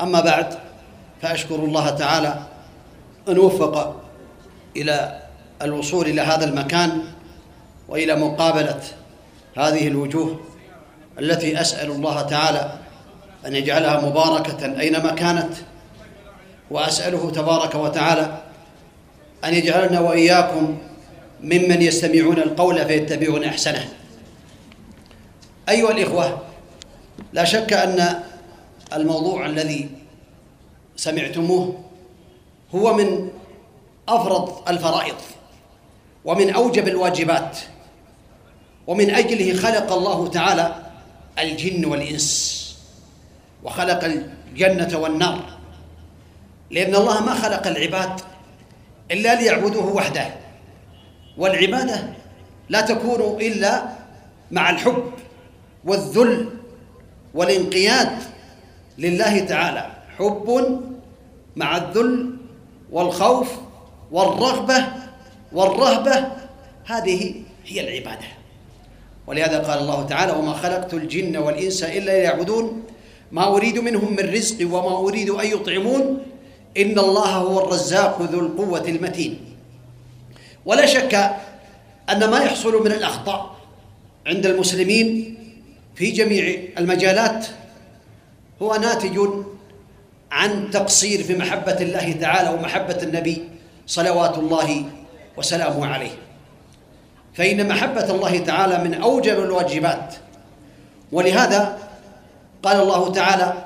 أما بعد فأشكر الله تعالى أن وفق إلى الوصول إلى هذا المكان وإلى مقابلة هذه الوجوه التي أسأل الله تعالى أن يجعلها مباركة أينما كانت وأسأله تبارك وتعالى أن يجعلنا وإياكم ممن يستمعون القول فيتبعون إحسنه. أيها الإخوة لا شك أن الموضوع الذي سمعتموه هو من افرض الفرائض ومن أوجب الواجبات ومن أجله خلق الله تعالى الجن والإنس وخلق الجنة والنار. لأن الله ما خلق العباد إلا ليعبدوه وحده والعبادة لا تكون إلا مع الحب والذل والانقياد لله تعالى. حب مع الذل والخوف والرغبة والرهبة هذه هي العبادة. ولهذا قال الله تعالى وما خلقت الجن والإنس إلا ليعبدون ما أريد منهم من رزق وما أريد أن يطعمون إن الله هو الرزاق ذو القوة المتين. ولا شك أن ما يحصل من الأخطاء عند المسلمين في جميع المجالات هو ناتج عن تقصير في محبة الله تعالى ومحبة النبي صلوات الله وسلامه عليه. فإن محبة الله تعالى من أوجب الواجبات. ولهذا قال الله تعالى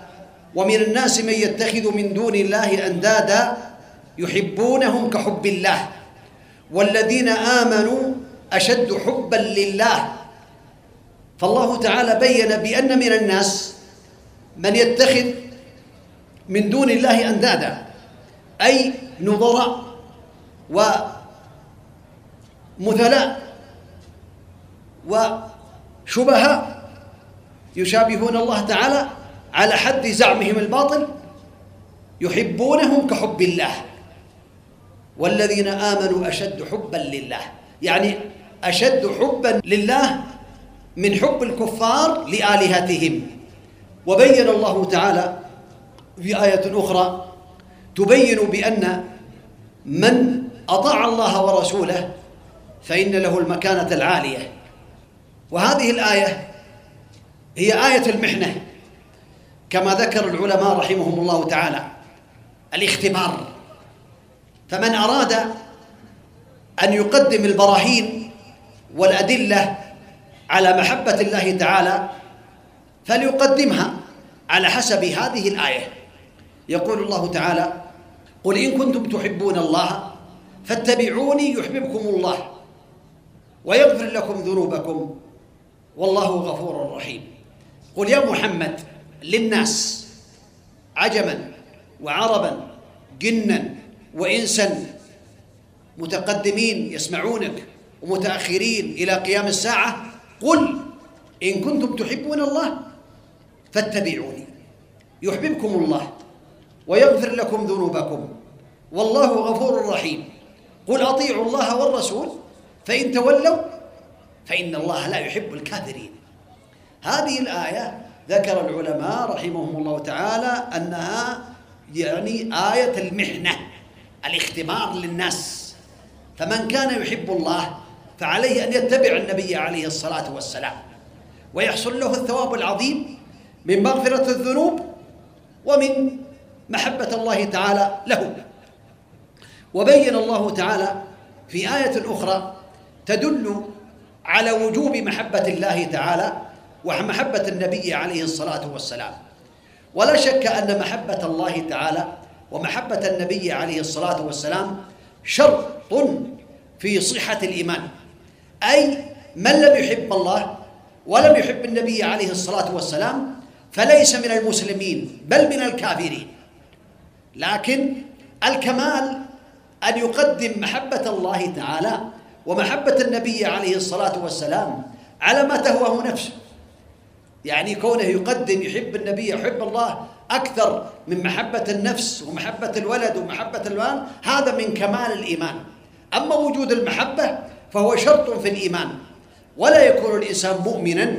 ومن الناس من يتخذ من دون الله أندادا يحبونهم كحب الله والذين آمنوا أشد حبا لله. فالله تعالى بين بأن من الناس من يتخذ من دون الله أندادا أي نظراء ومثلاء وشبهاء يشابهون الله تعالى على حد زعمهم الباطل يحبونهم كحب الله. والذين آمنوا أشد حبا لله يعني أشد حبا لله من حب الكفار لآلهتهم. وبين الله تعالى في آية أخرى تبين بأن من أطاع الله ورسوله فإن له المكانة العالية. وهذه الآية هي آية المحنة كما ذكر العلماء رحمهم الله تعالى. الاختبار فمن أراد أن يقدم البراهين والأدلة على محبة الله تعالى فليقدمها. على حسب هذه الآية. يقول الله تعالى قل إن كنتم تحبون الله فاتبعوني يحببكم الله ويغفر لكم ذنوبكم والله غفور رحيم. قل يا محمد للناس عجما وعربا جنا وإنسا متقدمين يسمعونك ومتأخرين إلى قيام الساعة قل إن كنتم تحبون الله فاتبعوني. يحببكم الله ويغفر لكم ذنوبكم. والله غفور رحيم. قل أطيعوا الله والرسول فإن تولوا فإن الله لا يحب الكافرين. هذه الآية ذكر العلماء رحمهم الله تعالى أنها يعني آية المحنة الاختبار للناس. فمن كان يحب الله فعليه أن يتبع النبي عليه الصلاة والسلام ويحصل له الثواب العظيم من مغفرة الذنوب ومن محبة الله تعالى له. وبين الله تعالى في آية أخرى تدل على وجوب محبة الله تعالى ومحبة النبي عليه الصلاة والسلام. ولا شك أن محبة الله تعالى ومحبة النبي عليه الصلاة والسلام شرط في صحة الإيمان. أي من لم يحب الله ولم يحب النبي عليه الصلاة والسلام فليس من المسلمين بل من الكافرين. لكن الكمال أن يقدم محبة الله تعالى ومحبة النبي عليه الصلاة والسلام على ما تهواه نفسه. يعني كونه يقدم يحب النبي يحب الله أكثر من محبة النفس ومحبة الولد ومحبة الوالد هذا من كمال الإيمان. أما وجود المحبة فهو شرط في الإيمان. ولا يكون الإنسان مؤمنا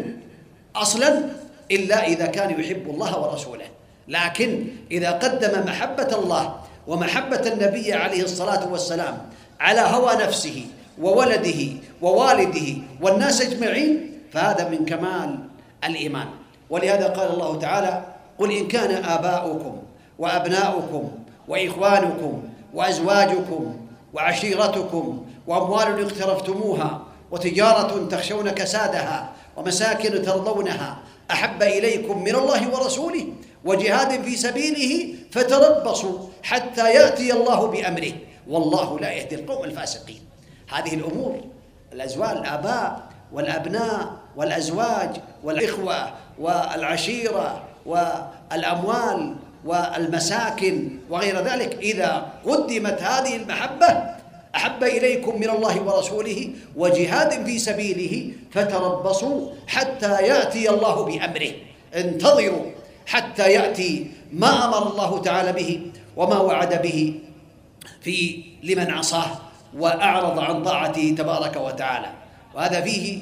أصلا إلا إذا كان يحب الله ورسوله. لكن إذا قدم محبة الله ومحبة النبي عليه الصلاة والسلام على هوى نفسه وولده ووالده والناس أجمعين فهذا من كمال الإيمان. ولهذا قال الله تعالى قل إن كان آباؤكم وأبناؤكم وإخوانكم وأزواجكم وعشيرتكم وأموال اقترفتموها وتجارة تخشون كسادها ومساكن ترضونها أحب إليكم من الله ورسوله وجهاد في سبيله فتربصوا حتى يأتي الله بأمره. والله لا يهدي القوم الفاسقين. هذه الأمور الأزواج الآباء والأبناء والأزواج والإخوة والعشيرة والأموال والمساكن وغير ذلك إذا قدمت هذه المحبة أحب إليكم من الله ورسوله وجهاد في سبيله فتربصوا حتى يأتي الله بأمره. انتظروا حتى يأتي ما أمر الله تعالى به وما وعد به في لمن عصاه وأعرض عن طاعته تبارك وتعالى. وهذا فيه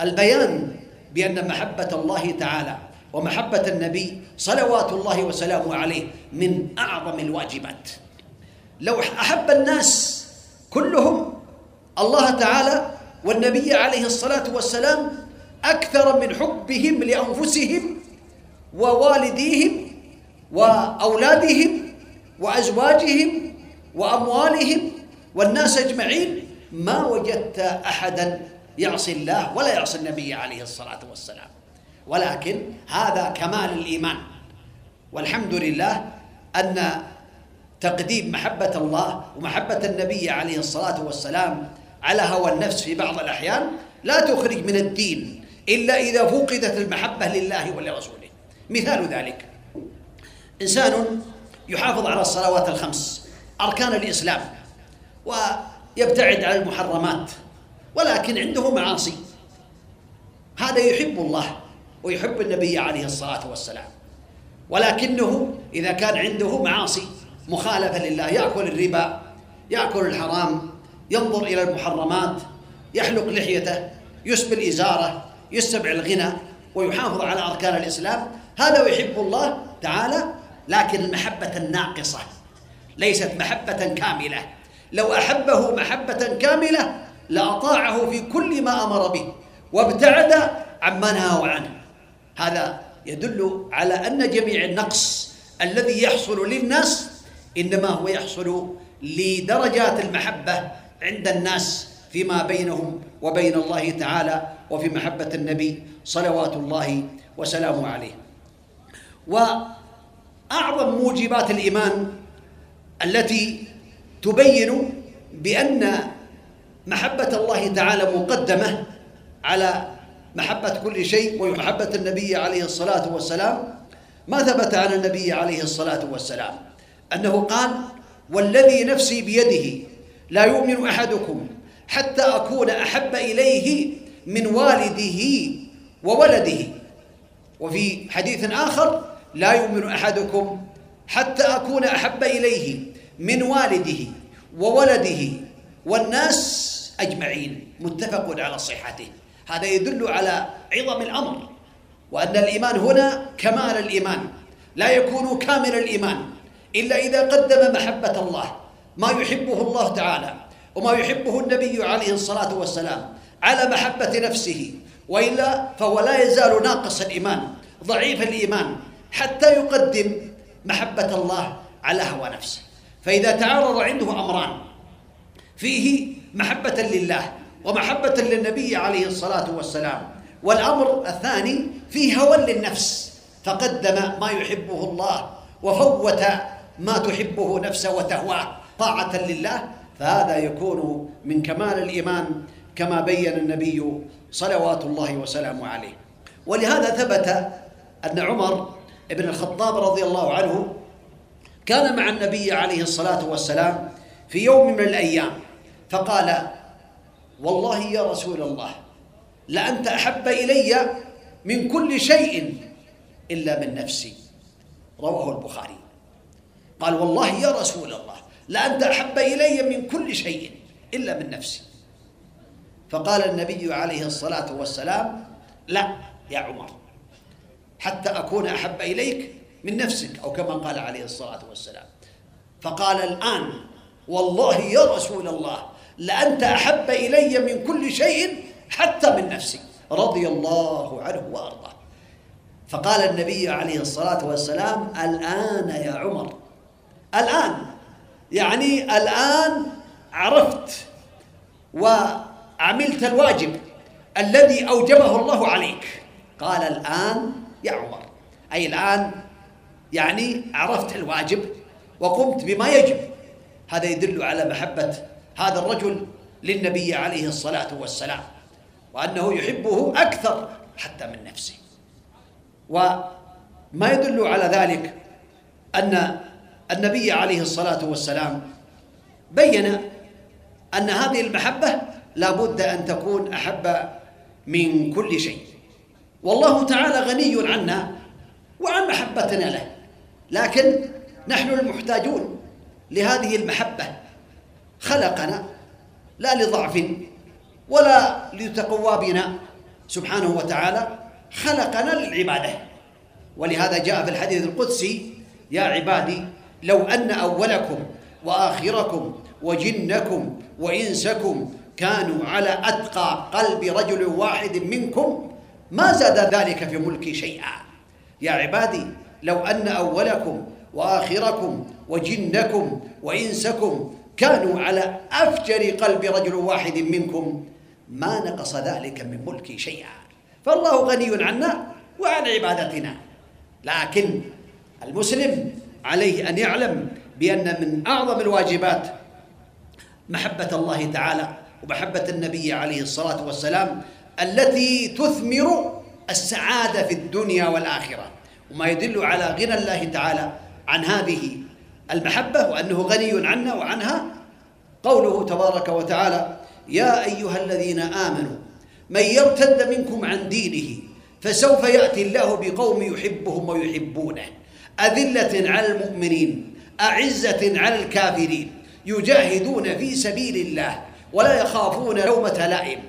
البيان بأن محبة الله تعالى ومحبة النبي صلوات الله وسلامه عليه من أعظم الواجبات. لو أحب الناس كلهم الله تعالى والنبي عليه الصلاة والسلام أكثر من حبهم لأنفسهم ووالديهم وأولادهم وأزواجهم وأموالهم والناس أجمعين ما وجدت أحدا يعصي الله ولا يعصي النبي عليه الصلاة والسلام. ولكن هذا كمال الإيمان. والحمد لله أن تقديم محبة الله ومحبة النبي عليه الصلاة والسلام على هوى النفس في بعض الأحيان لا تخرج من الدين إلا إذا فقدت المحبة لله ولرسوله. مثال ذلك إنسان يحافظ على الصلوات الخمس أركان الإسلام ويبتعد عن المحرمات ولكن عنده معاصي. هذا يحب الله ويحب النبي عليه الصلاة والسلام ولكنه إذا كان عنده معاصي مخالفة لله. يأكل الربا يأكل الحرام ينظر إلى المحرمات يحلق لحيته يسبل إزارة يستبع الغنى ويحافظ على أركان الإسلام. هذا يحب الله تعالى لكن المحبة الناقصة ليست محبة كاملة. لو أحبه محبة كاملة لأطاعه في كل ما أمر به وابتعد عما نهى عنه. هذا يدل على أن جميع النقص الذي يحصل للناس إنما هو يحصل لدرجات المحبة عند الناس فيما بينهم وبين الله تعالى وفي محبة النبي صلوات الله وسلامه عليه. وأعظم موجبات الإيمان التي تبين بأن محبة الله تعالى مقدمة على محبة كل شيء ومحبه النبي عليه الصلاة والسلام. ما ثبت عن النبي عليه الصلاة والسلام. أنه قال والذي نفسي بيده لا يؤمن أحدكم حتى أكون أحب إليه من والده وولده. وفي حديث آخر لا يؤمن أحدكم حتى أكون أحب إليه من والده وولده والناس أجمعين. متفق على صحته. هذا يدل على عظم الأمر وأن الإيمان هنا كمال الإيمان لا يكون كامل الإيمان. إلا إذا قدم محبة الله ما يحبه الله تعالى وما يحبه النبي عليه الصلاة والسلام على محبة نفسه وإلا فهو لا يزال ناقص الإيمان ضعيف الإيمان حتى يقدم محبة الله على هوى نفسه. فإذا تعارض عنده أمران فيه محبة لله ومحبة للنبي عليه الصلاة والسلام والأمر الثاني فيه هوى للنفس فقدم ما يحبه الله وفوت ما تحبه نفسه وتهواه طاعة لله فهذا يكون من كمال الإيمان كما بين النبي صلوات الله وسلامه عليه. ولهذا ثبت أن عمر بن الخطاب رضي الله عنه كان مع النبي عليه الصلاة والسلام في يوم من الأيام فقال والله يا رسول الله لأنت أحب إلي من كل شيء إلا من نفسي. رواه البخاري. قال والله يا رسول الله لأنت أحب إلي من كل شيء إلا من نفسي. فقال النبي عليه الصلاة والسلام لا يا عمر حتى أكون أحب إليك من نفسك أو كما قال عليه الصلاة والسلام. فقال الآن والله يا رسول الله لأنت أحب إلي من كل شيء حتى من نفسي رضي الله عنه وأرضاه. فقال النبي عليه الصلاة والسلام الآن يا عمر الآن. يعني الآن عرفت وعملت الواجب الذي أوجبه الله عليك. قال الآن يا عمر. أي الآن يعني عرفت الواجب وقمت بما يجب. هذا يدل على محبة هذا الرجل للنبي عليه الصلاة والسلام وأنه يحبه أكثر حتى من نفسه. وما يدل على ذلك أن النبي عليه الصلاة والسلام بين أن هذه المحبة لا بد أن تكون أحب من كل شيء. والله تعالى غني عنا وعن محبتنا له. لكن نحن المحتاجون لهذه المحبة. خلقنا لا لضعف ولا لتقوى بنا. سبحانه وتعالى خلقنا للعبادة. ولهذا جاء في الحديث القدسي يا عبادي لو أن أولكم وآخركم وجنكم وإنسكم كانوا على أتقى قلب رجل واحد منكم ما زاد ذلك في ملكي شيئا. يا عبادي لو أن أولكم وآخركم وجنكم وإنسكم كانوا على أفجر قلب رجل واحد منكم ما نقص ذلك من ملكي شيئا. فالله غني عنا وعن عبادتنا. لكن المسلم عليه أن يعلم بأن من أعظم الواجبات محبة الله تعالى ومحبة النبي عليه الصلاة والسلام التي تثمر السعادة في الدنيا والآخرة. وما يدل على غنى الله تعالى عن هذه المحبة وأنه غني عنا وعنها. قوله تبارك وتعالى يا أيها الذين آمنوا من يرتد منكم عن دينه فسوف يأتي الله بقوم يحبهم ويحبونه. أذلة على المؤمنين أعزة على الكافرين يجاهدون في سبيل الله ولا يخافون لومة لائم.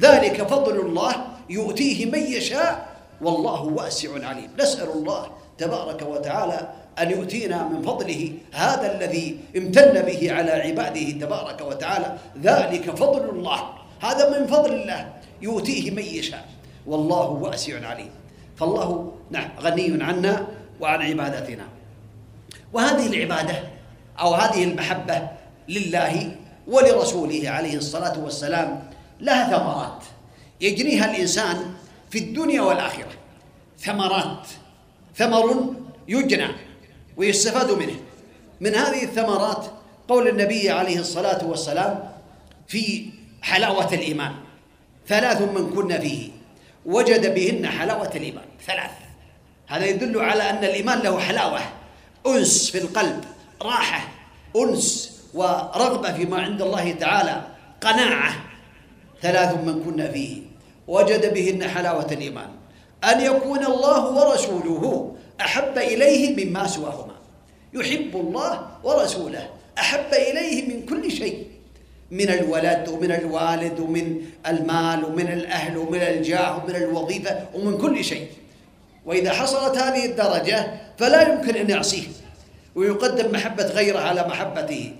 ذلك فضل الله يؤتيه من يشاء والله واسع عليم. نسأل الله تبارك وتعالى أن يؤتينا من فضله هذا الذي امتن به على عباده تبارك وتعالى. ذلك فضل الله هذا من فضل الله يؤتيه من يشاء والله واسع عليم. فالله نعم غني عنا وعن عبادتنا. وهذه العبادة أو هذه المحبة لله ولرسوله عليه الصلاة والسلام لها ثمرات. يجنيها الإنسان في الدنيا والآخرة. ثمرات. ثمر يجنى ويستفاد منه. من هذه الثمرات قول النبي عليه الصلاة والسلام في حلاوة الإيمان. ثلاث من كن فيه. وجد بهن حلاوة الإيمان. ثلاث. هذا يدل على أن الإيمان له حلاوة. أنس في القلب راحة أنس ورغبة فيما عند الله تعالى قناعة ثلاث من كن فيه. وجد بهن حلاوة الإيمان. أن يكون الله ورسوله أحب إليه مما سواهما. يحب الله ورسوله أحب إليه من كل شيء. من الولد ومن الوالد ومن المال ومن الأهل ومن الجاه ومن الوظيفة ومن كل شيء. وإذا حصلت هذه الدرجة فلا يمكن أن يعصيه ويقدم محبة غيره على محبته.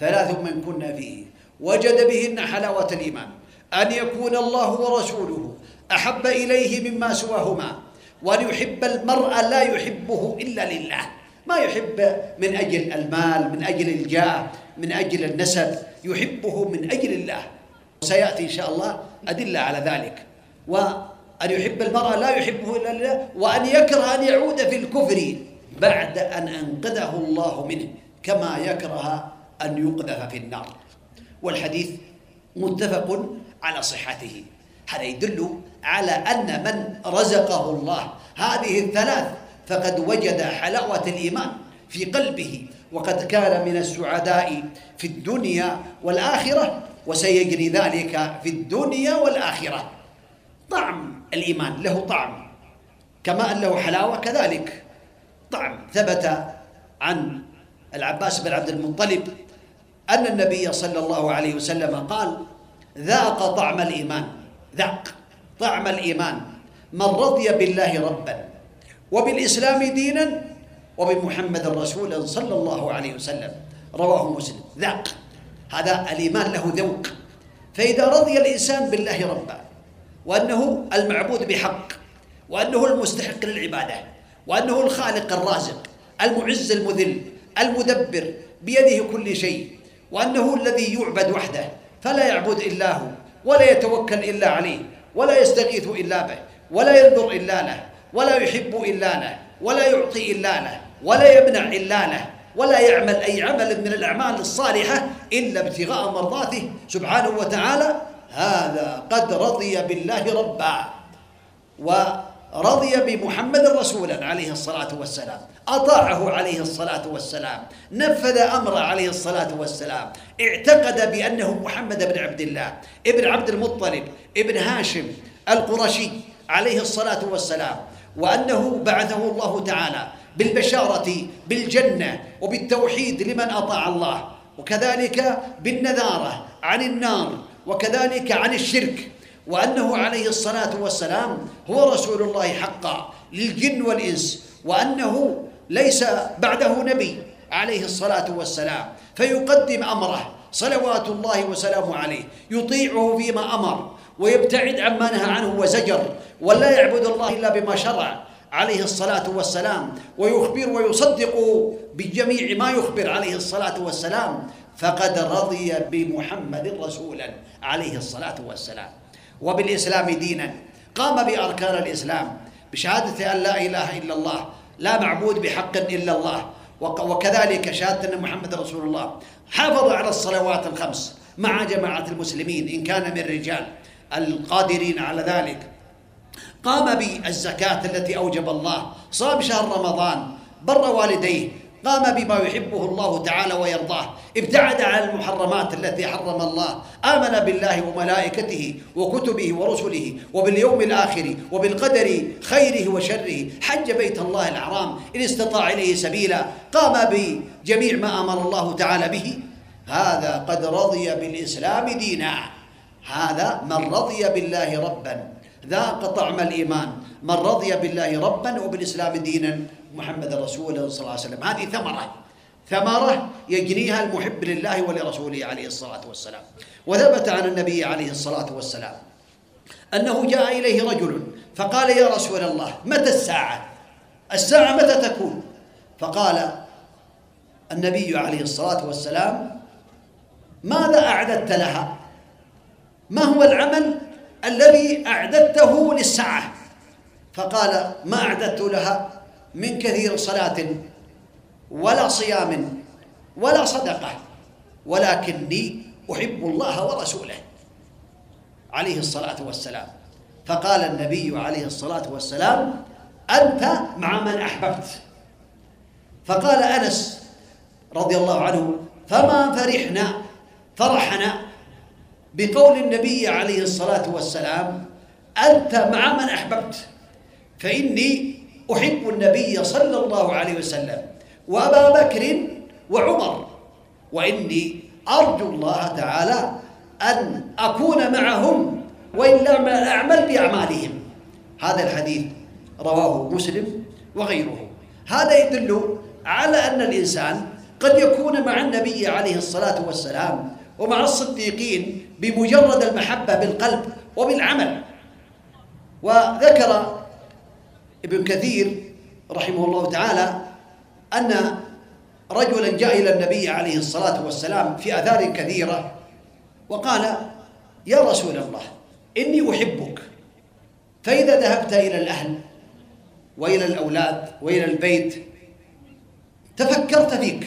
ثلاث من كنا فيه وجد بهن حلاوة الإيمان أن يكون الله ورسوله أحب إليه مما سواهما وأن يحب المرء لا يحبه إلا لله. ما يحب من أجل المال من أجل الجاه من أجل النسب يحبه من أجل الله. سيأتي إن شاء الله أدلة على ذلك. وأن يحب المرء لا يحبه إلا لله وأن يكره أن يعود في الكفر بعد أن أنقذه الله منه كما يكره أن يقذف في النار. والحديث متفق على صحته. هذا يدل على أن من رزقه الله هذه الثلاث فقد وجد حلاوة الإيمان في قلبه وقد كان من السعداء في الدنيا والآخرة وسيجري ذلك في الدنيا والآخرة. طعم الإيمان له طعم. كما أن له حلاوة كذلك. طعم. ثبت عن العباس بن عبد المطلب أن النبي صلى الله عليه وسلم قال ذاق طعم الإيمان. ذاق طعم الإيمان. من رضي بالله ربا وبالإسلام دينا وبمحمد رسولا صلى الله عليه وسلم. رواه مسلم. ذاق. هذا الإيمان له ذوق. فإذا رضي الإنسان بالله ربا وأنه المعبود بحق وأنه المستحق للعبادة وأنه الخالق الرازق المعز المذل المدبر بيده كل شيء وأنه الذي يعبد وحده فلا يعبد إلا هو ولا يتوكل إلا عليه ولا يستغيث إلا به ولا ينظر إلا له ولا يحب إلا له ولا يعطي إلا له ولا يمنع إلا له ولا يعمل أي عمل من الأعمال الصالحة إلا ابتغاء مرضاته سبحانه وتعالى هذا قد رضي بالله ربا ورضي بمحمد رسولا عليه الصلاة والسلام. أطاعه عليه الصلاة والسلام. نفذ أمره عليه الصلاة والسلام. اعتقد بأنه محمد بن عبد الله ابن عبد المطلب ابن هاشم القرشي عليه الصلاة والسلام. وأنه بعثه الله تعالى بالبشارة بالجنة وبالتوحيد لمن أطاع الله. وكذلك بالنذارة عن النار. وكذلك عن الشرك وأنه عليه الصلاة والسلام هو رسول الله حقا للجن والإنس وأنه ليس بعده نبي عليه الصلاة والسلام. فيقدم أمره صلوات الله وسلامه عليه يطيعه فيما أمر ويبتعد عما نهى عنه وزجر ولا يعبد الله إلا بما شرع عليه الصلاة والسلام ويخبر ويصدق بجميع ما يخبر عليه الصلاة والسلام فقد رضي بمحمد رسولا عليه الصلاة والسلام. وبالإسلام دينا. قام بأركان الإسلام بشهادة أن لا إله إلا الله لا معبود بحق إلا الله وكذلك شهادة أن محمد رسول الله. حافظ على الصلوات الخمس مع جماعة المسلمين إن كان من رجال القادرين على ذلك. قام بالزكاة التي أوجب الله صام شهر رمضان بر والديه قام بما يحبه الله تعالى ويرضاه ابتعد عن المحرمات التي حرم الله آمن بالله وملائكته وكتبه ورسله وباليوم الآخر وبالقدر خيره وشره حج بيت الله الحرام إن استطاع إليه سبيلا قام بجميع ما أمر الله تعالى به. هذا قد رضي بالإسلام دينا. هذا من رضي بالله ربا ذاق طعم الإيمان. من رضي بالله ربا وبالإسلام دينا. محمد رسول صلى الله عليه وسلم. هذه ثمرة. ثمرة يجنيها المحب لله ولرسوله عليه الصلاة والسلام. وثبت عن النبي عليه الصلاة والسلام أنه جاء إليه رجل فقال يا رسول الله متى الساعة؟ الساعة متى تكون؟ فقال النبي عليه الصلاة والسلام ماذا أعددت لها؟ ما هو العمل الذي أعددته للساعة؟ فقال ما أعددت لها؟ من كثير صلاة ولا صيام ولا صدقة. ولكني أحب الله ورسوله. عليه الصلاة والسلام. فقال النبي عليه الصلاة والسلام أنت مع من أحببت. فقال أنس رضي الله عنه فما فرحنا فرحنا بقول النبي عليه الصلاة والسلام أنت مع من أحببت. فإني أحب النبي صلى الله عليه وسلم وأبا بكر وعمر وإني أرجو الله تعالى أن أكون معهم وإن لم أعمل بأعمالهم. هذا الحديث رواه مسلم وغيره. هذا يدل على أن الإنسان قد يكون مع النبي عليه الصلاة والسلام ومع الصديقين بمجرد المحبة بالقلب وبالعمل. وذكر ابن كثير رحمه الله تعالى أن رجلا جاء إلى النبي عليه الصلاة والسلام في آثار كثيرة وقال يا رسول الله إني أحبك. فإذا ذهبت إلى الأهل وإلى الأولاد وإلى البيت تفكرت فيك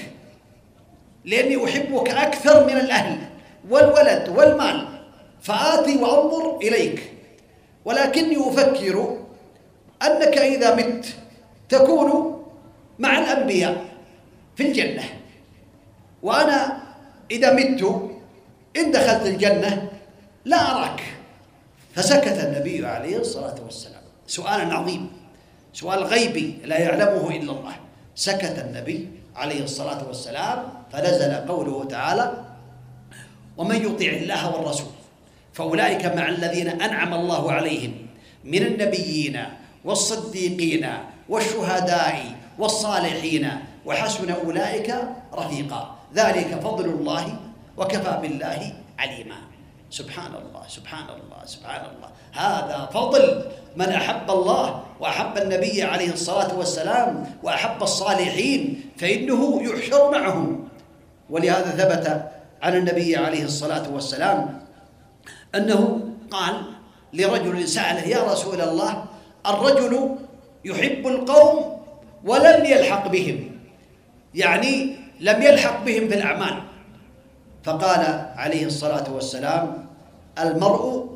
لأني أحبك أكثر من الأهل والولد والمال فآتي وأنظر إليك ولكني أفكر أنك إذا مت تكون مع الأنبياء في الجنة. وأنا إذا مت إن دخلت الجنة لا أراك. فسكت النبي عليه الصلاة والسلام. سؤال عظيم. سؤال غيبي لا يعلمه إلا الله. سكت النبي عليه الصلاة والسلام فنزل قوله تعالى ومن يطع الله والرسول فأولئك مع الذين أنعم الله عليهم من النبيين والصديقين والشهداء والصالحين وحسن أولئك رفيقا. ذلك فضل الله وكفى بالله عليما. سبحان الله سبحان الله سبحان الله. هذا فضل من أحب الله وأحب النبي عليه الصلاة والسلام وأحب الصالحين فإنه يحشر معهم ولهذا ثبت عن النبي عليه الصلاة والسلام أنه قال لرجل سأله يا رسول الله الرجل يحب القوم ولم يلحق بهم. يعني لم يلحق بهم في الأعمال. فقال عليه الصلاة والسلام المرء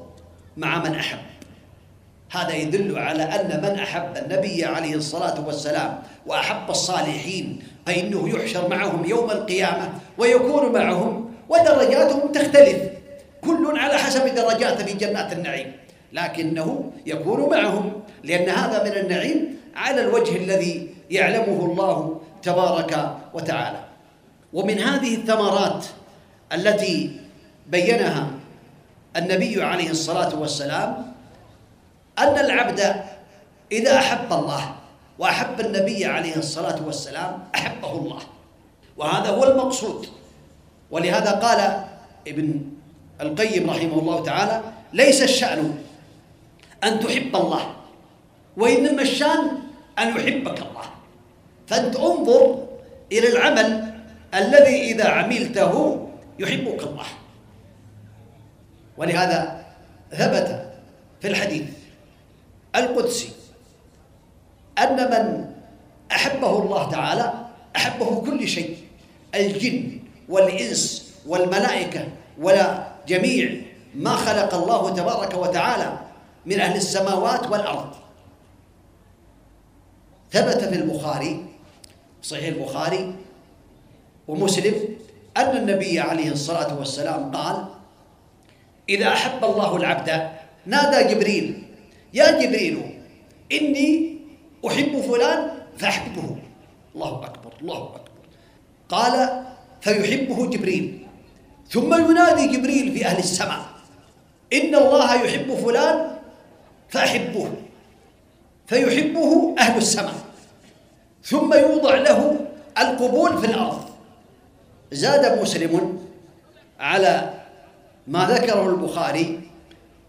مع من أحب. هذا يدل على أن من أحب النبي عليه الصلاة والسلام وأحب الصالحين فانه يحشر معهم يوم القيامة ويكون معهم ودرجاتهم تختلف. كل على حسب درجاته في جنات النعيم. لكنه يكون معهم لأن هذا من النعيم على الوجه الذي يعلمه الله تبارك وتعالى. ومن هذه الثمرات التي بينها النبي عليه الصلاة والسلام أن العبد إذا أحب الله وأحب النبي عليه الصلاة والسلام أحبه الله. وهذا هو المقصود. ولهذا قال ابن القيم رحمه الله تعالى ليس الشأن أن تحب الله وإنما الشان أن يحبك الله. فأنت انظر إلى العمل الذي إذا عملته يحبك الله. ولهذا ثبت في الحديث القدسي أن من أحبه الله تعالى أحبه كل شيء الجن والإنس والملائكة ولا جميع ما خلق الله تبارك وتعالى من أهل السماوات والأرض. ثبت في البخاري صحيح البخاري ومسلم أن النبي عليه الصلاة والسلام قال إذا أحب الله العبد نادى جبريل يا جبريل إني أحب فلان فأحبه. الله أكبر الله أكبر. قال فيحبه جبريل. ثم ينادي جبريل في أهل السماء إن الله يحب فلان فأحبه فيحبه أهل السماء. ثم يوضع له القبول في الأرض. زاد مسلم على ما ذكره البخاري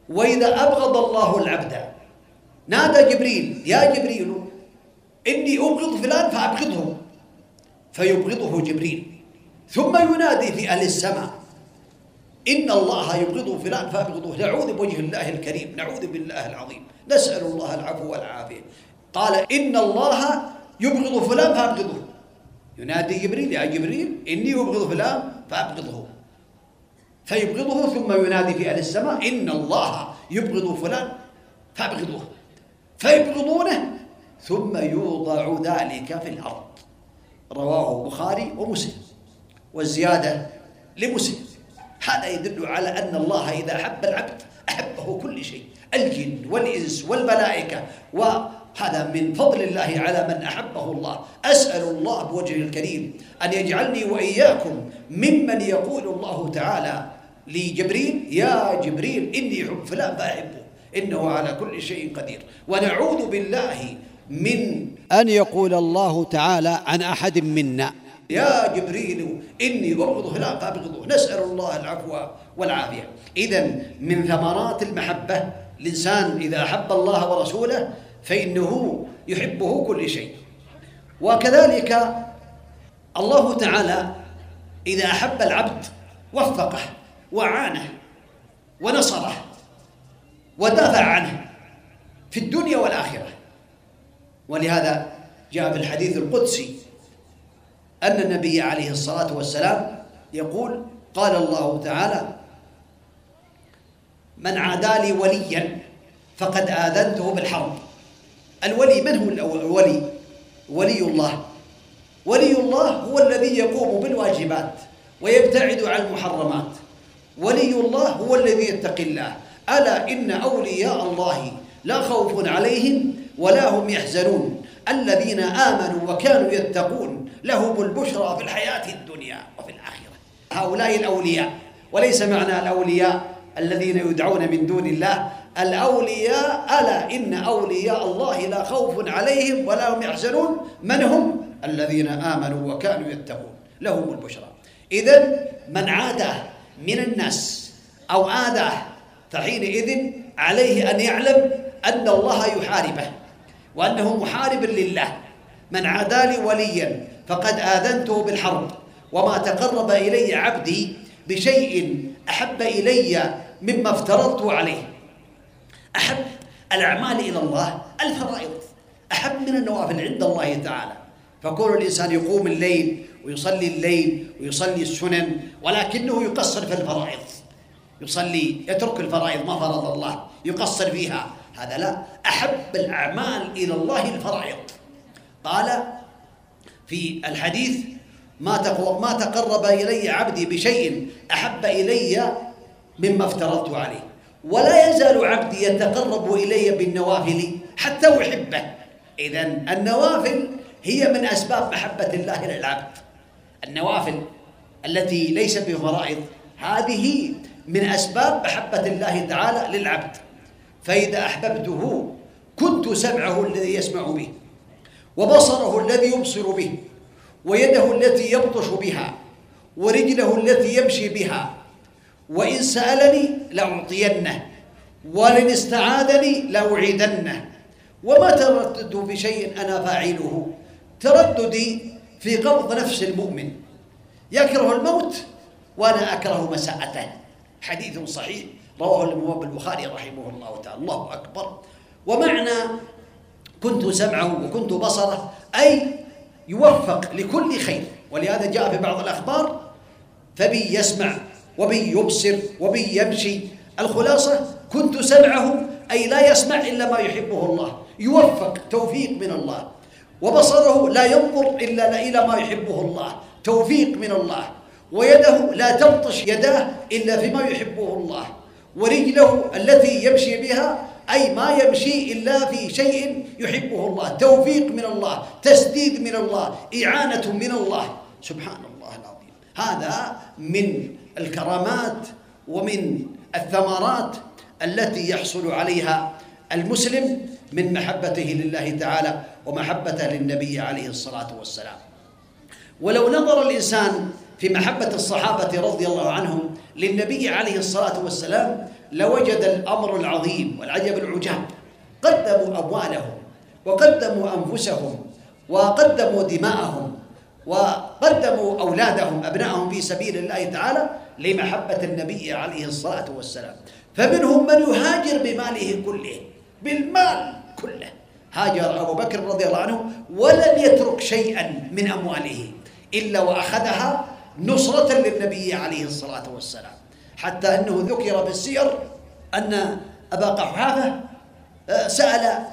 وإذا أبغض الله العبد نادى جبريل يا جبريل إني أبغض فلان فأبغضه. فيبغضه جبريل. ثم ينادي في أهل السماء إن الله يبغض فلان فأبغضه. نعوذ بوجه الله الكريم. نعوذ بالله العظيم. نسأل الله العفو والعافية. قال إن الله يبغض فلان فأبغضه. ينادي جبريل يا جبريل إني أبغض فلان فأبغضه. فيبغضه ثم ينادي في أهل السماء إن الله يبغض فلان فأبغضه. فيبغضونه ثم يوضع ذلك في الأرض. رواه البخاري ومسلم. والزيادة لمسلم. هذا يدل على أن الله إذا أحب العبد أحبه كل شيء الجن والإنس والملائكة. و هذا من فضل الله على من أحبه الله. أسأل الله بوجهه الكريم أن يجعلني وإياكم ممن يقول الله تعالى لجبريل يا جبريل إني حب فلان فأحبه إنه على كل شيء قدير. ونعوذ بالله من أن يقول الله تعالى عن أحد منا. يا جبريل إني ابغض فلان فابغضه نسأل الله العفو والعافية. اذا من ثمرات المحبة الإنسان إذا أحب الله ورسوله فإنه يحبه كل شيء. وكذلك الله تعالى إذا أحب العبد وفقه وعانه ونصره ودافع عنه في الدنيا والآخرة. ولهذا جاء في الحديث القدسي أن النبي عليه الصلاة والسلام يقول قال الله تعالى من عادى لي وليا فقد آذنته بالحرب. الولي من هو الولي ولي الله. ولي الله هو الذي يقوم بالواجبات ويبتعد عن المحرمات. ولي الله هو الذي يتقي الله. ألا إن أولياء الله لا خوف عليهم ولا هم يحزنون. الذين آمنوا وكانوا يتقون لهم البشرى في الحياة الدنيا وفي الآخرة. هؤلاء الأولياء وليس معنى الأولياء الذين يدعون من دون الله. الأولياء ألا إن أولياء الله لا خوف عليهم ولا هم يحزنون. من هم؟ الذين آمنوا وكانوا يتقون لهم البشرى. اذا من عاده من الناس أو آذاه فحينئذ عليه أن يعلم أن الله يحاربه. وأنه محارب لله. من عادى لي وليا فقد آذنته بالحرب. وما تقرب إلي عبدي بشيء أحب إلي مما افترضت عليه. أحب الأعمال إلى الله الفرائض. أحب من النوافل عند الله تعالى. فكون الإنسان يقوم الليل ويصلي الليل ويصلي السنن ولكنه يقصر في الفرائض. يصلي يترك الفرائض ما فرض الله. يقصر فيها. هذا لا أحب الأعمال إلى الله الفرائض. قال في الحديث ما ما تقرب إلي عبدي بشيء أحب إلي مما افترضت عليه ولا يزال عبدي يتقرب إلي بالنوافل حتى أحبه. اذا النوافل هي من أسباب محبة الله للعبد. النوافل التي ليست بفرائض هذه من أسباب محبة الله تعالى للعبد. فإذا أحببته كنت سمعه الذي يسمع به وبصره الذي يبصر به ويده التي يبطش بها ورجله التي يمشي بها وإن سألني لأعطينه ولن استعاذني لأعيدنه. وما تردد بشيء أنا فاعله؟ ترددي في قبض نفس المؤمن. يكره الموت وأنا أكره مساءته. حديث صحيح. رواه الإمام البخاري رحمه الله تعالى. الله أكبر. ومعنى كنت سمعه وكنت بصره أي يوفق لكل خير. ولهذا جاء في بعض الأخبار فبي يسمع وبي يبصر وبي يمشي. الخلاصة كنت سمعه أي لا يسمع إلا ما يحبه الله. يوفق توفيق من الله. وبصره لا ينظر إلا إلى ما يحبه الله. توفيق من الله. ويده لا تبطش يداه إلا فيما يحبه الله. ورجله التي يمشي بها أي ما يمشي إلا في شيء يحبه الله توفيق من الله تسديد من الله إعانة من الله. سبحان الله العظيم. هذا من الكرامات ومن الثمرات التي يحصل عليها المسلم من محبته لله تعالى ومحبته للنبي عليه الصلاة والسلام. ولو نظر الإنسان في محبة الصحابة رضي الله عنهم للنبي عليه الصلاة والسلام لوجد الأمر العظيم والعجب العجاب. قدموا أموالهم وقدموا أنفسهم وقدموا دماءهم وقدموا أولادهم ابنائهم في سبيل الله تعالى لمحبة النبي عليه الصلاة والسلام. فمنهم من يهاجر بماله كله بالمال كله. هاجر أبو بكر رضي الله عنه ولم يترك شيئا من أمواله إلا وأخذها نصرة للنبي عليه الصلاة والسلام. حتى أنه ذكر في السير أن أبا قحافة آه، سأل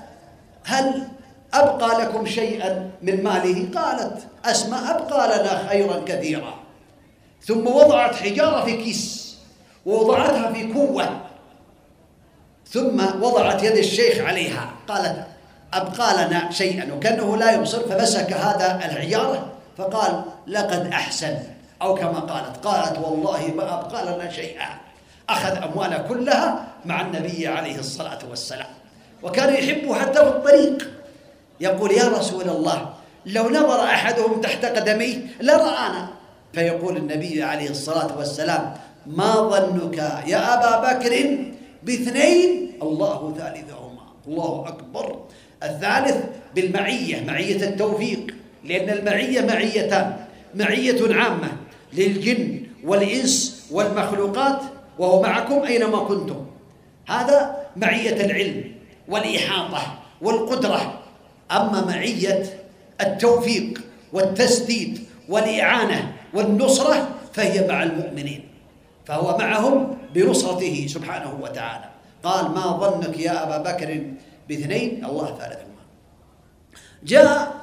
هل أبقى لكم شيئا من ماله؟ قالت أسماء أبقى لنا خيرا كثيرا. ثم وضعت حجارة في كيس ووضعتها في كوة. ثم وضعت يد الشيخ عليها قالت أبقى لنا شيئا. وكأنه لا يبصر فمسك هذا الحجارة فقال لقد أحسن أو كما قالت قالت والله ما أبقى لنا شيئا. أخذ أمواله كلها مع النبي عليه الصلاة والسلام. وكان يحبه حتى في الطريق. يقول يا رسول الله لو نظر أحدهم تحت قدميه لرآنا. فيقول النبي عليه الصلاة والسلام ما ظنك يا أبا بكر باثنين؟ الله ثالثهما. الله أكبر. الثالث بالمعية معية التوفيق. لأن المعية معيتان معية عامة. للجن والإنس والمخلوقات وهو معكم أينما كنتم. هذا معية العلم والإحاطة والقدرة. أما معية التوفيق والتسديد والإعانة والنصرة فهي مع المؤمنين فهو معهم بنصرته سبحانه وتعالى. قال ما ظنك يا أبا بكر باثنين؟ الله ثالثهما جاء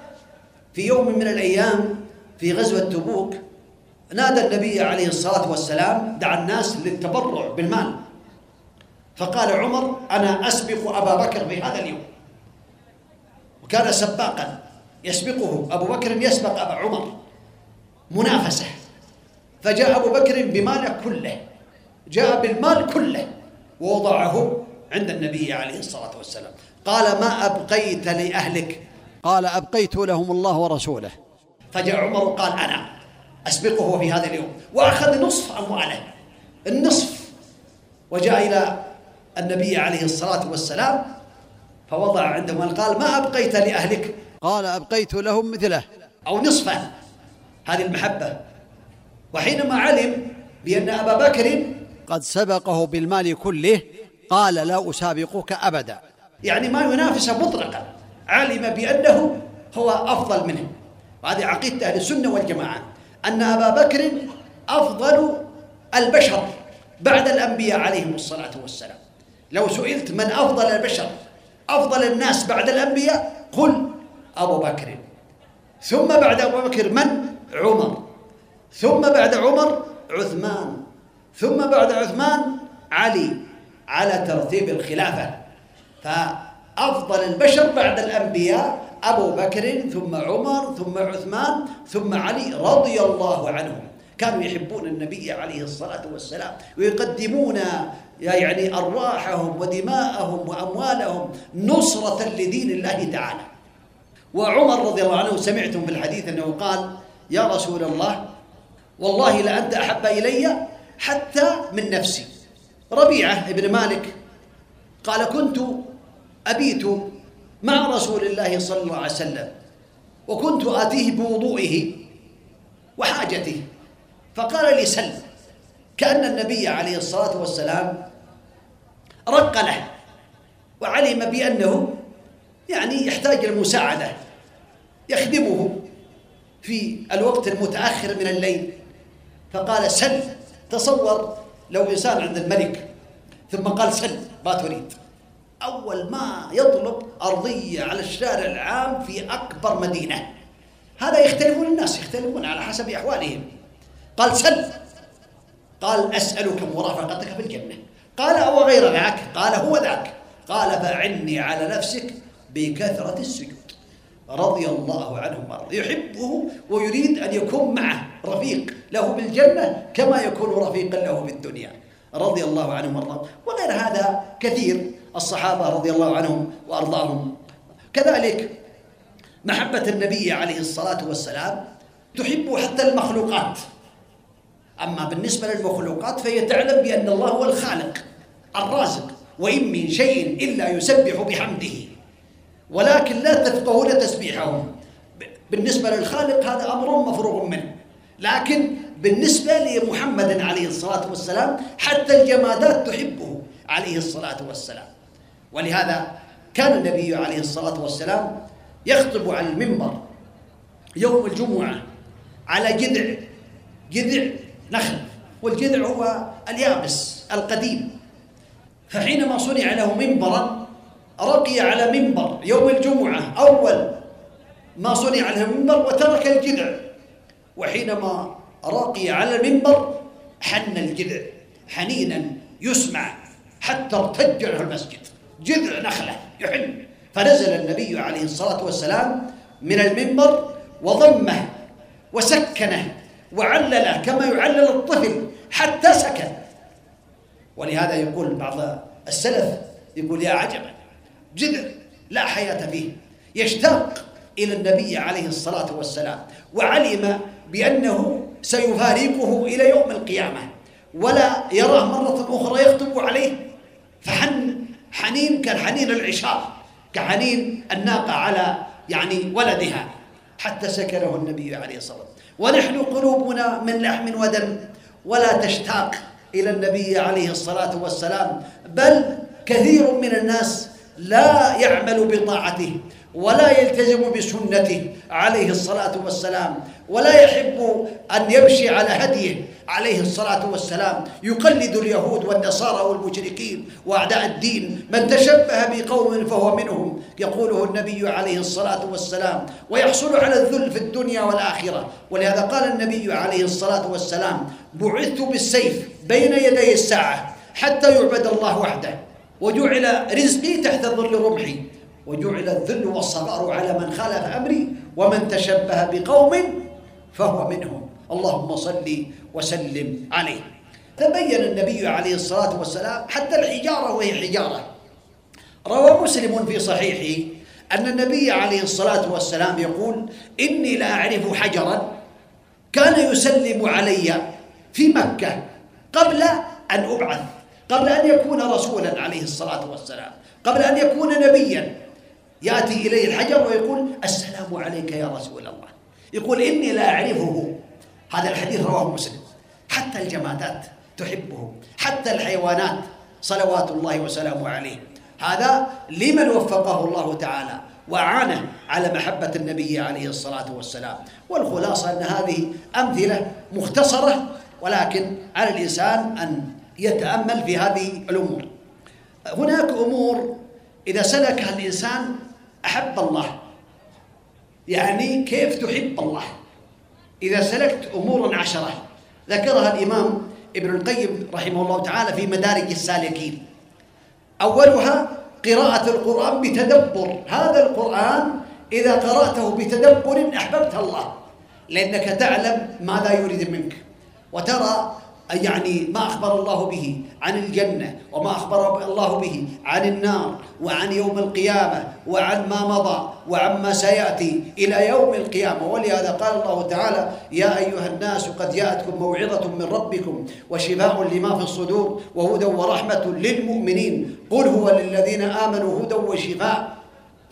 في يوم من الأيام في غزوة تبوك نادى النبي عليه الصلاة والسلام دعا الناس للتبرع بالمال. فقال عمر أنا أسبق أبا بكر في هذا اليوم. وكان سباقا. يسبقه أبو بكر يسبق أبا عمر. منافسة. فجاء أبو بكر بماله كله. جاء بالمال كله. ووضعه عند النبي عليه الصلاة والسلام. قال ما أبقيت لأهلك؟ قال أبقيت لهم الله ورسوله. فجاء عمر وقال أنا. أسبقه في هذا اليوم. وأخذ نصف أمواله. النصف. وجاء إلى النبي عليه الصلاة والسلام فوضع عنده قال ما أبقيت لأهلك؟ قال أبقيت لهم مثله. أو نصفه. هذه المحبة. وحينما علم بأن أبا بكر قد سبقه بالمال كله قال لا أسابقك أبدا. يعني ما ينافسه مطلقا. علم بأنه هو أفضل منه. وهذه عقيدة أهل السنة والجماعة. أن أبا بكر أفضل البشر بعد الأنبياء عليهم الصلاة والسلام. لو سئلت من أفضل البشر أفضل الناس بعد الأنبياء قل أبو بكر. ثم بعد أبو بكر من؟ عمر. ثم بعد عمر عثمان. ثم بعد عثمان علي على ترتيب الخلافة. فأفضل البشر بعد الأنبياء أبو بكر ثم عمر ثم عثمان ثم علي رضي الله عنهم. كانوا يحبون النبي عليه الصلاة والسلام ويقدمون يعني أرواحهم ودماءهم وأموالهم نصرة لدين الله تعالى. وعمر رضي الله عنه سمعتم في الحديث أنه قال يا رسول الله والله لأنت أحب إلي حتى من نفسي. ربيعة ابن مالك قال كنت أبيت مع رسول الله صلى الله عليه وسلم. وكنت آتيه بوضوئه وحاجته. فقال لي سل. كأن النبي عليه الصلاة والسلام رق له وعلم بأنه يعني يحتاج المساعدة يخدمه في الوقت المتأخر من الليل. فقال سل تصور لو إنسان عند الملك ثم قال سل ما تريد. أول ما يطلب أرضية على الشارع العام في أكبر مدينة. هذا يختلفون الناس يختلفون على حسب أحوالهم. قال سل. قال أسألك مرافقتك في الجنة. قال أو غير ذاك؟ قال هو ذاك. قال فأعني على نفسك بكثرة السجود. رضي الله عنه وأرضاه. يحبه ويريد أن يكون معه رفيق له بالجنة كما يكون رفيقا له في الدنيا. رضي الله عنهم وارضاهم وغير هذا كثير. الصحابة رضي الله عنهم وأرضاهم. كذلك محبة النبي عليه الصلاة والسلام تحب حتى المخلوقات. أما بالنسبة للمخلوقات فهي تعلم بأن الله هو الخالق الرازق وإن من شيء إلا يسبح بحمده. ولكن لا تفقهون تسبيحهم. بالنسبة للخالق هذا أمر مفروغ منه. لكن بالنسبة لمحمد عليه الصلاة والسلام حتى الجمادات تحبه عليه الصلاة والسلام. ولهذا كان النبي عليه الصلاة والسلام يخطب على المنبر يوم الجمعة على جذع جذع نخل والجذع هو اليابس القديم. فحينما صنع له منبرا رقي على منبر يوم الجمعة أول ما صنع له منبر وترك الجذع. وحينما رقي على المنبر حن الجذع حنينا يسمع حتى ارتج المسجد. جذع نخلة يحن فنزل النبي عليه الصلاة والسلام من المنبر وضمه وسكنه وعلله كما يعلل الطفل حتى سكن. ولهذا يقول بعض السلف يقول يا عجبا جذع لا حياة فيه. يشتاق إلى النبي عليه الصلاة والسلام وعلم بأنه سيفارقه إلى يوم القيامة ولا يراه مرة أخرى يخطب عليه فحن حنين كالحنين العشار كحنين الناقة على يعني ولدها حتى سكنه النبي عليه الصلاة والسلام. ونحن قلوبنا من لحم ودم ولا تشتاق إلى النبي عليه الصلاة والسلام بل كثير من الناس لا يعمل بطاعته ولا يلتزم بسنته عليه الصلاة والسلام ولا يحب أن يمشي على هديه عليه الصلاة والسلام يقلد اليهود والنصارى والمشركين وأعداء الدين من تشبه بقوم فهو منهم يقوله النبي عليه الصلاة والسلام ويحصل على الذل في الدنيا والآخرة. ولهذا قال النبي عليه الصلاة والسلام بعثت بالسيف بين يدي الساعة حتى يعبد الله وحده وجعل رزقي تحت ظل رمحي وجعل الذل والصغار على من خالف أمري ومن تشبه بقوم فهو منهم. اللهم صل وسلم عليه. تبين النبي عليه الصلاة والسلام حتى الحجارة وهي حجارة. روى مسلم في صحيحه أن النبي عليه الصلاة والسلام يقول إني لاعرف حجرا كان يسلم علي في مكة قبل أن أبعث قبل أن يكون رسولا عليه الصلاة والسلام قبل أن يكون نبيا. يأتي إليه الحجر ويقول السلام عليك يا رسول الله. يقول إني لا أعرفه. هذا الحديث رواه مسلم. حتى الجمادات تحبه حتى الحيوانات صلوات الله وسلامه عليه. هذا لمن وفقه الله تعالى وأعانه على محبة النبي عليه الصلاة والسلام. والخلاصة أن هذه أمثلة مختصرة ولكن على الإنسان أن يتأمل في هذه الأمور. هناك أمور إذا سلكها الإنسان أحب الله. يعني كيف تحب الله؟ إذا سلكت أمورا عشرة ذكرها الإمام ابن القيم رحمه الله تعالى في مدارج السالكين. أولها قراءة القرآن بتدبر. هذا القرآن إذا قرأته بتدبر أحببت الله لأنك تعلم ماذا يريد منك. وترى يعني ما أخبر الله به عن الجنة وما أخبر الله به عن النار وعن يوم القيامة وعن ما مضى وعن ما سيأتي إلى يوم القيامة. ولهذا قال الله تعالى يا أيها الناس قد جاءتكم موعظة من ربكم وشفاء لما في الصدور وهدى ورحمة للمؤمنين. قل هو للذين آمنوا هدى وشفاء.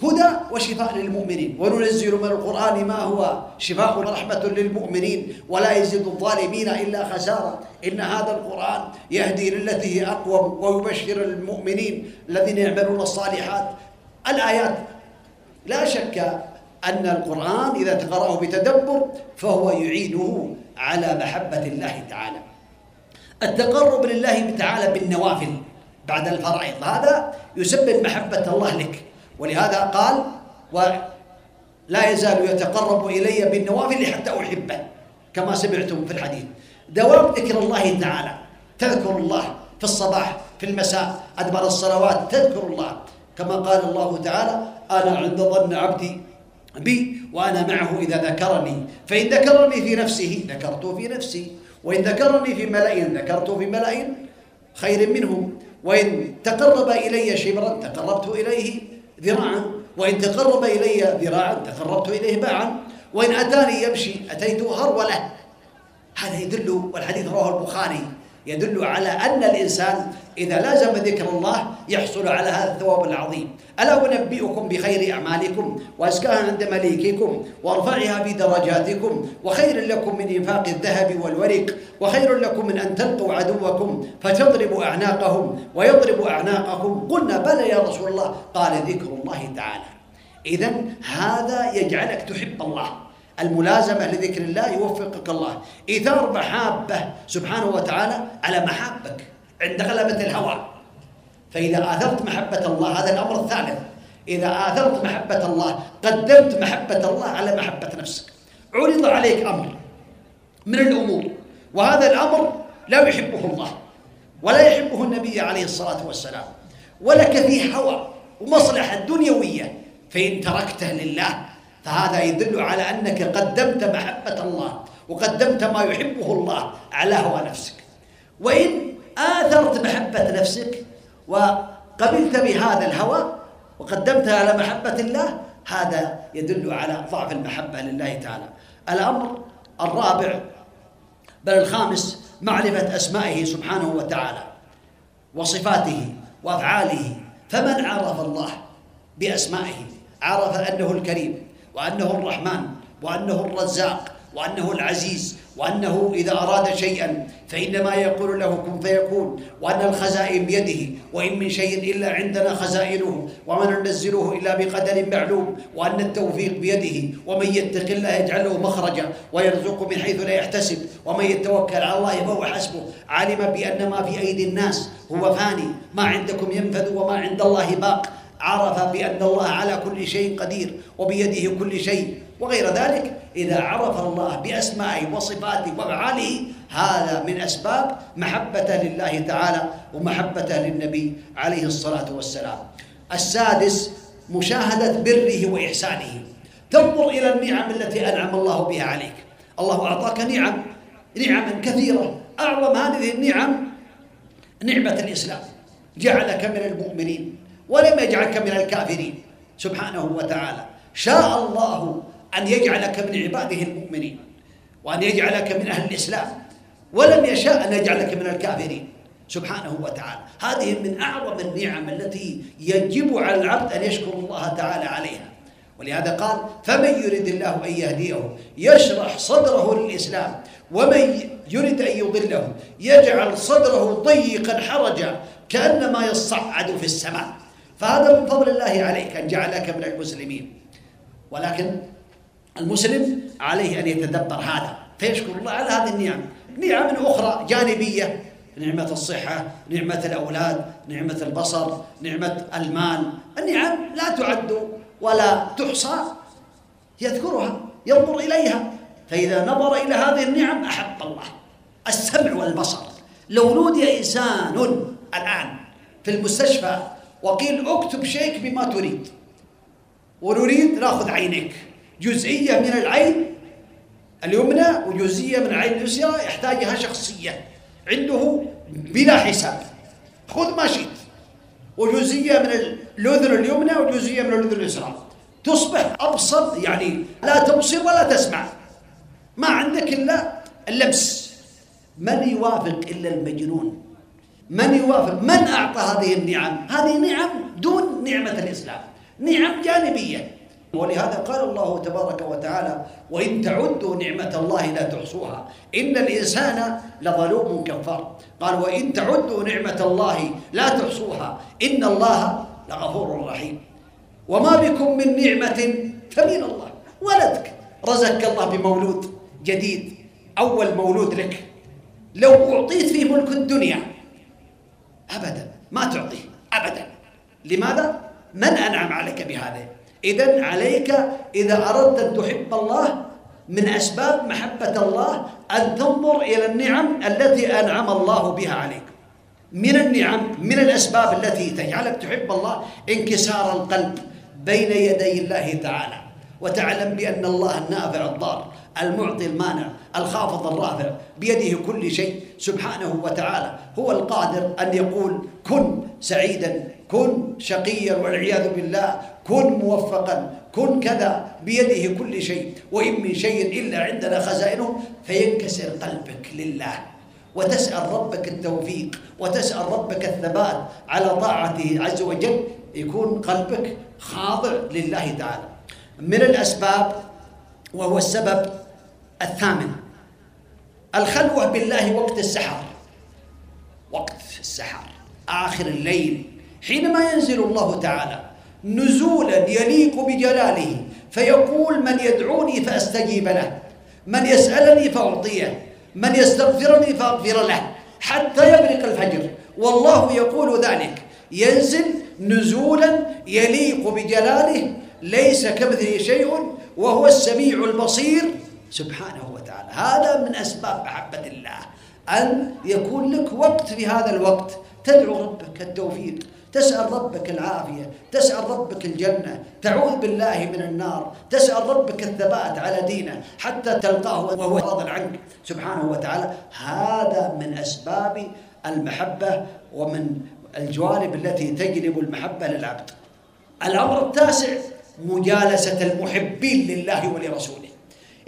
هدى وشفاء للمؤمنين. وننزل من القرآن ما هو شفاء ورحمة للمؤمنين. ولا يزيد الظالمين إلا خسارة. إن هذا القرآن يهدي للتي هي أقوم ويبشر المؤمنين الذين يعملون الصالحات. الآيات لا شك أن القرآن إذا تقرأه بتدبر فهو يعينه على محبة الله تعالى. التقرب لله تعالى بالنوافل بعد الفرائض. هذا يسبب محبة الله لك. ولهذا قال ولا يزال يتقرب إلي بالنوافل حتى أحبه. كما سمعتم في الحديث. دوام ذكر الله تعالى. تذكر الله في الصباح في المساء أدبر الصلوات تذكر الله. كما قال الله تعالى أنا عند ظن عبدي بي وأنا معه إذا ذكرني. فإن ذكرني في نفسه ذكرته في نفسي. وإن ذكرني في ملأ ذكرته في ملأ خير منهم وإن تقرب إلي شبرا تقربت إليه ذراعا. وإن تقرب إلي ذراعا تقربت إليه باعا. وإن أتاني يمشي أتيته هرولة هذا يدل والحديث رواه البخاري. يدل على أن الإنسان إذا لازم ذكر الله يحصل على هذا الثواب العظيم. ألا أنبئكم بخير أعمالكم وأزكاها عند مليككم وأرفعها في درجاتكم وخير لكم من إنفاق الذهب والورق وخير لكم من أن تلقوا عدوكم فتضربوا أعناقهم ويضربوا أعناقكم. قلنا بلى يا رسول الله. قال ذكر الله تعالى. إذا هذا يجعلك تحب الله. الملازمة لذكر الله يوفقك الله. إيثار محابة سبحانه وتعالى على محابك عند غلبة الهوى. فإذا آثرت محبة الله هذا الأمر الثالث. إذا آثرت محبة الله قدمت محبة الله على محبة نفسك. عرض عليك أمر من الأمور. وهذا الأمر لا يحبه الله ولا يحبه النبي عليه الصلاة والسلام. ولك فيه هوى ومصلحة دنيوية فإن تركته لله فهذا يدل على أنك قدمت محبة الله وقدمت ما يحبه الله على هوى نفسك. وإن آثرت محبة نفسك وقبلت بهذا الهوى وقدمتها على محبة الله هذا يدل على ضعف المحبة لله تعالى. الأمر الرابع بل الخامس معرفة أسمائه سبحانه وتعالى وصفاته وأفعاله فمن عرف الله بأسمائه؟ عرف أنه الكريم. وأنه الرحمن وأنه الرزاق وأنه العزيز وأنه إذا أراد شيئا فإنما يقول له كن فيكون وأن الخزائن بيده وإن من شيء إلا عندنا خزائنه وما ننزله إلا بقدر معلوم وأن التوفيق بيده ومن يتق الله يجعل له مخرجا ويرزقه من حيث لا يحتسب ومن يتوكل على الله فهو حسبه علم بأن ما في أيدي الناس هو فاني ما عندكم ينفذ وما عند الله باق. عرف بأن الله على كل شيء قدير وبيده كل شيء وغير ذلك إذا عرف الله بأسمائه وصفاته وأفعاله هذا من أسباب محبته لله تعالى ومحبته للنبي عليه الصلاة والسلام. السادس مشاهدة بره وإحسانه. تنظر إلى النعم التي أنعم الله بها عليك. الله أعطاك نعم نعما كثيرة. أعظم هذه النعم نعمة الإسلام. جعلك من المؤمنين. ولم يجعلك من الكافرين. سبحانه وتعالى. شاء الله أن يجعلك من عباده المؤمنين وأن يجعلك من أهل الإسلام. ولم يشاء أن يجعلك من الكافرين. سبحانه وتعالى. هذه من أعظم النعم التي يجب على العبد أن يشكر الله تعالى عليها. ولهذا قال فمن يريد الله أن يهديه يشرح صدره للإسلام ومن يريد أن يضله يجعل صدره ضيقا حرجا كأنما يصعد في السماء. فهذا من فضل الله عليك أن جعلك من المسلمين. ولكن المسلم عليه أن يتدبر هذا فيشكر الله على هذه النعم. نعم أخرى جانبية نعمة الصحة نعمة الأولاد نعمة البصر نعمة المال. النعم لا تعد ولا تحصى يذكرها ينظر إليها. فإذا نظر إلى هذه النعم أحب الله. السمع والبصر. لو نودي إنسان الآن في المستشفى وقيل اكتب شيك بما تريد. ونريد ناخذ عينيك جزئية من العين اليمنى وجزئية من العين اليسرى يحتاجها شخصية. عنده بلا حساب. خذ ما شئت. وجزئية من الأذن اليمنى وجزئية من الأذن اليسرى. تصبح أبصر يعني لا تبصر ولا تسمع. ما عندك إلا اللمس. من يوافق إلا المجنون؟ من يوافق؟ من أعطى هذه النعم؟ هذه نعم دون نعمة الإسلام نعم جانبية. ولهذا قال الله تبارك وتعالى وإن تعدوا نعمة الله لا تحصوها إن الإنسان لظلوم كفار. قال وإن تعدوا نعمة الله لا تحصوها إن الله لغفور رحيم. وما بكم من نعمة فمن الله ولدك. رزقك الله بمولود جديد أول مولود لك. لو أعطيت فيه ملك الدنيا أبدا. ما تعطيه. أبدا. لماذا؟ من أنعم عليك بهذا؟ إذا عليك إذا أردت أن تحب الله من أسباب محبة الله أن تنظر إلى النعم التي أنعم الله بها عليك. من النعم من الأسباب التي تجعلك تحب الله؟ انكسار القلب بين يدي الله تعالى. وتعلم بأن الله النافع الضار المعطي المانع. الخافض الرافع بيده كل شيء سبحانه وتعالى. هو القادر أن يقول كن سعيدا كن شقيا والعياذ بالله كن موفقا كن كذا بيده كل شيء. وإن من شيء إلا عندنا خزائنه فينكسر قلبك لله. وتسأل ربك التوفيق وتسأل ربك الثبات على طاعته عز وجل يكون قلبك خاضع لله تعالى. من الأسباب وهو السبب الثامن. الخلوة بالله وقت السحر. وقت السحر. آخر الليل. حينما ينزل الله تعالى نزولا يليق بجلاله فيقول من يدعوني فأستجيب له من يسألني فأعطيه من يستغفرني فأغفر له حتى يبرق الفجر. والله يقول ذلك. ينزل نزولا يليق بجلاله ليس كمثله شيء وهو السميع البصير. سبحانه هذا من أسباب محبة الله أن يكون لك وقت في هذا الوقت. تدعو ربك التوفيق تسأل ربك العافية تسأل ربك الجنة تعوذ بالله من النار تسأل ربك الثبات على دينه حتى تلقاه وهو راض عنك. سبحانه وتعالى هذا من أسباب المحبة ومن الجوانب التي تجلب المحبة للعبد. الأمر التاسع مجالسة المحبين لله ولرسوله.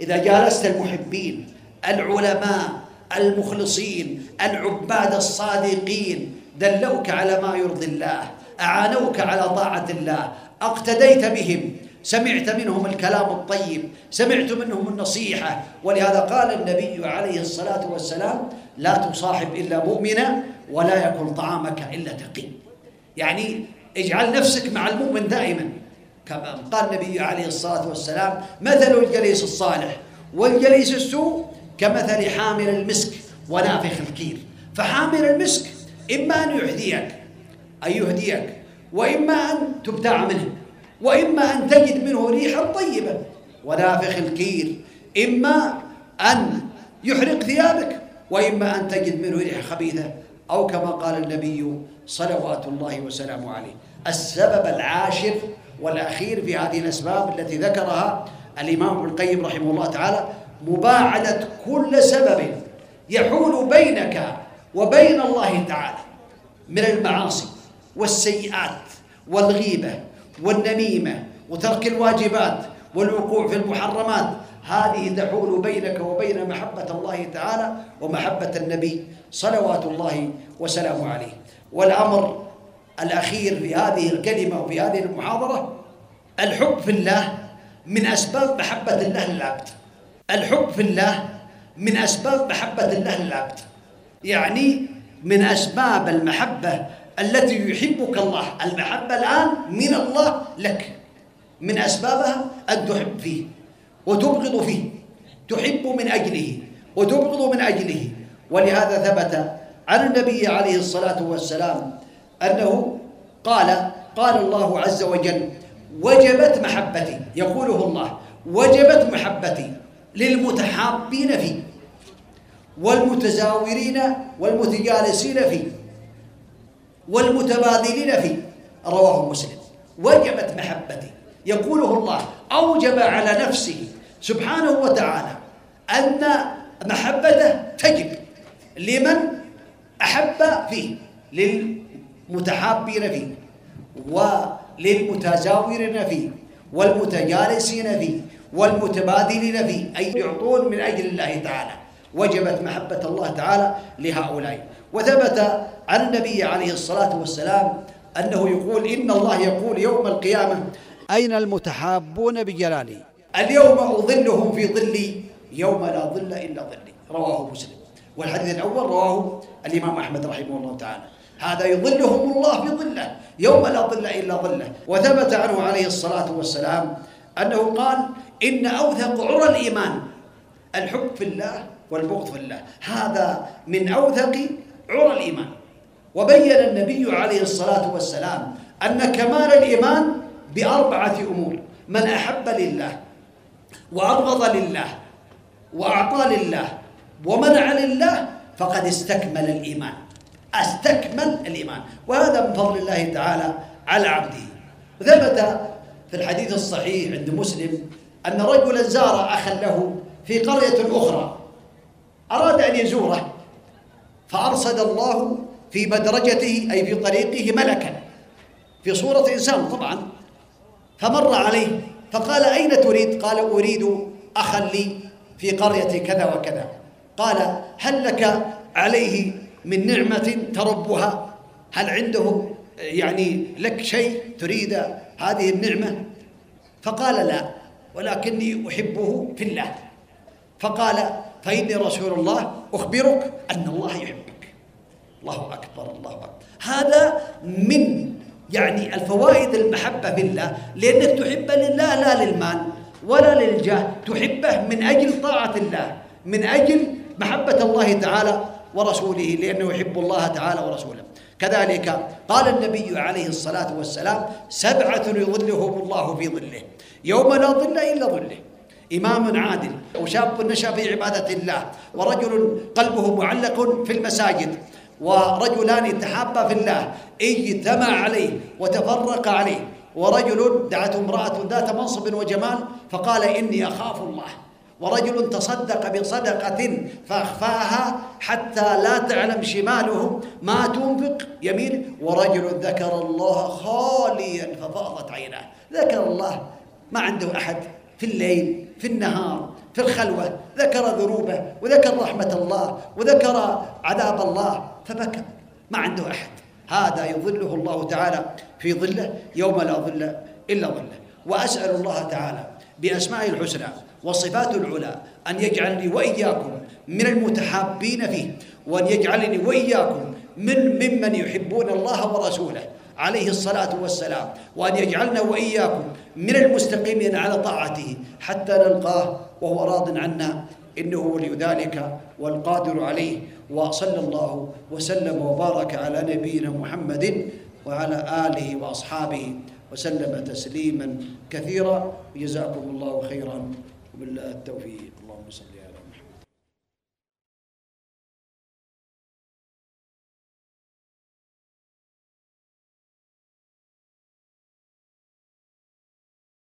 إذا جالست المحبين العلماء المخلصين العباد الصادقين دلوك على ما يرضي الله أعانوك على طاعة الله أقتديت بهم سمعت منهم الكلام الطيب سمعت منهم النصيحة. ولهذا قال النبي عليه الصلاة والسلام لا تصاحب إلا مؤمنا ولا يكن طعامك إلا تقي. يعني اجعل نفسك مع المؤمن دائما. كما قال النبي عليه الصلاة والسلام مثل الجليس الصالح والجليس السوء كمثل حامل المسك ونافخ الكير. فحامل المسك إما أن يهديك أن يهديك وإما أن تبتاع منه وإما أن تجد منه ريحا طيبة ونافخ الكير إما أن يحرق ثيابك وإما أن تجد منه ريحة خبيثة أو كما قال النبي صلوات الله وسلامه عليه. السبب العاشر والأخير في هذه الأسباب التي ذكرها الإمام ابن القيم رحمه الله تعالى مباعدة كل سبب يحول بينك وبين الله تعالى من المعاصي والسيئات والغيبة والنميمة وترك الواجبات والوقوع في المحرمات. هذه تحول بينك وبين محبة الله تعالى ومحبة النبي صلوات الله وسلامه عليه. والأمر الأخير في هذه الكلمة وفي هذه المحاضرة الحب في الله من أسباب محبة الله للعبد. الحب في الله من أسباب محبة الله للعبد. يعني من أسباب المحبة التي يحبك الله. المحبة الآن من الله لك. من أسبابها أن تحب فيه وتبغض فيه. تحب من أجله وتبغض من أجله. ولهذا ثبت عن النبي عليه الصلاة والسلام أنه قال قال الله عز وجل وجبت محبتي يقوله الله وجبت محبتي للمتحابين فيه والمتزاورين والمتجالسين فيه والمتبادلين فيه. رواه مسلم. وجبت محبتي يقوله الله أوجب على نفسه سبحانه وتعالى أن محبته تجب لمن أحب فيه للمتحابين فيه وللمتزاورين فيه والمتجالسين فيه والمتبادلين فيه أي يعطون من أجل الله تعالى. وجبت محبة الله تعالى لهؤلاء. وثبت عن النبي عليه الصلاة والسلام أنه يقول إن الله يقول يوم القيامة أين المتحابون بجلالي؟ اليوم أظلهم في ظلي يوم لا ظل إلا ظلي. رواه مسلم. والحديث الأول رواه الإمام أحمد رحمه الله تعالى. هذا يظلهم الله بظله يوم لا ظل إلا ظله. وثبت عنه عليه الصلاة والسلام أنه قال إن أوثق عرى الإيمان الحب في الله والبغض في الله. هذا من أوثق عرى الإيمان. وبين النبي عليه الصلاة والسلام أن كمال الإيمان بأربعة أمور من أحب لله وأبغض لله وأعطى لله ومنع لله فقد استكمل الإيمان. أستكمل الإيمان. وهذا من فضل الله تعالى على عبده. ثبت في الحديث الصحيح عند مسلم أن رجلا زار أخا له في قرية أخرى. أراد أن يزوره فأرصد الله في مدرجته أي في طريقه ملكا. في صورة إنسان طبعا. فمر عليه فقال أين تريد؟ قال أريد أخا لي في قرية كذا وكذا. قال هل لك عليه من نعمة تربها. هل عنده يعني لك شيء تريد هذه النعمة؟ فقال لا ولكني أحبه في الله. فقال فإني رسول الله أخبرك أن الله يحبك. الله أكبر الله أكبر. هذا من يعني الفوائد المحبة في الله. لأنك تحب لله لا للمال ولا للجاه تحبه من أجل طاعة الله من أجل محبة الله تعالى. ورسوله لأنه يحب الله تعالى ورسوله. كذلك قال النبي عليه الصلاة والسلام سبعة يظلهم الله في ظله يوم لا ظل إلا ظله. إمام عادل وشاب نشأ في عبادة الله ورجل قلبه معلق في المساجد ورجلان تحابا في الله اجتمع عليه وتفرق عليه ورجل دعته امرأة ذات منصب وجمال فقال إني أخاف الله. ورجل تصدق بصدقة فأخفاها حتى لا تعلم شماله ما تنفق يمينه ورجل ذكر الله خاليا ففاضت عيناه. ذكر الله ما عنده أحد. في الليل في النهار في الخلوة. ذكر ذنوبه وذكر رحمة الله وذكر عذاب الله فبكى. ما عنده أحد. هذا يظله الله تعالى في ظله يوم لا ظل إلا ظله. وأسأل الله تعالى بأسمائه الحسنى وصفاته العلى أن يجعلني وإياكم من المتحابين فيه وأن يجعلني وإياكم من ممن يحبون الله ورسوله عليه الصلاة والسلام وأن يجعلنا وإياكم من المستقيمين على طاعته حتى نلقاه وهو راض عنا إنه ولي ذلك والقادر عليه وصلى الله وسلم وبارك على نبينا محمد وعلى آله وأصحابه وسلم تسليما كثيرا. جزاكم الله خيرا. وبالله التوفيق.